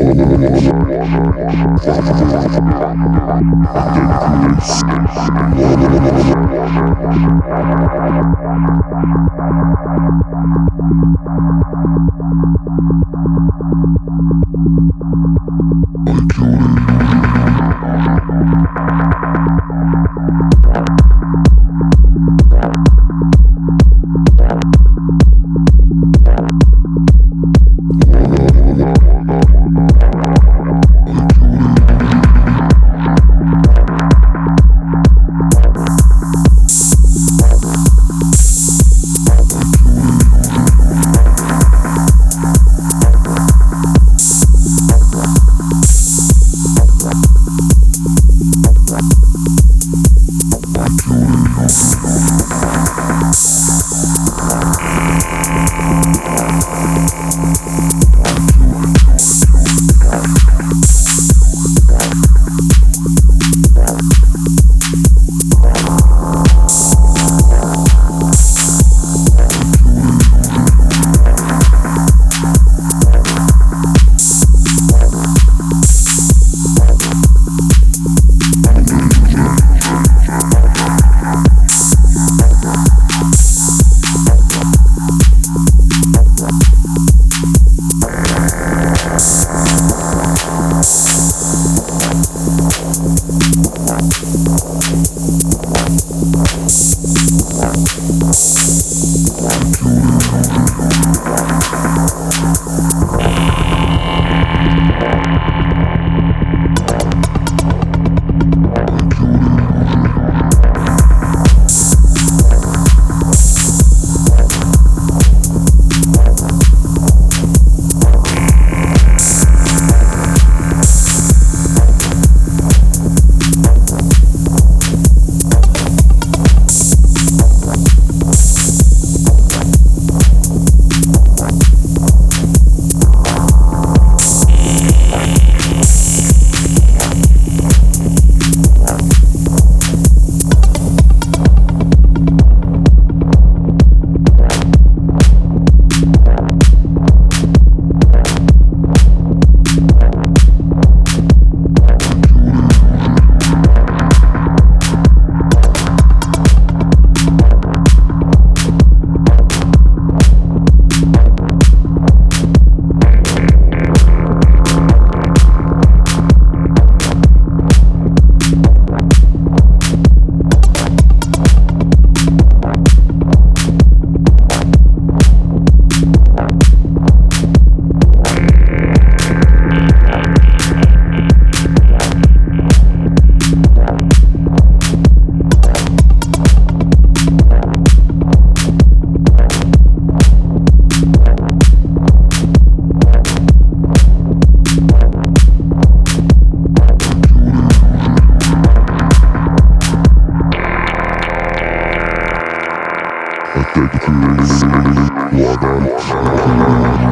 you Thank take the keys, walk on.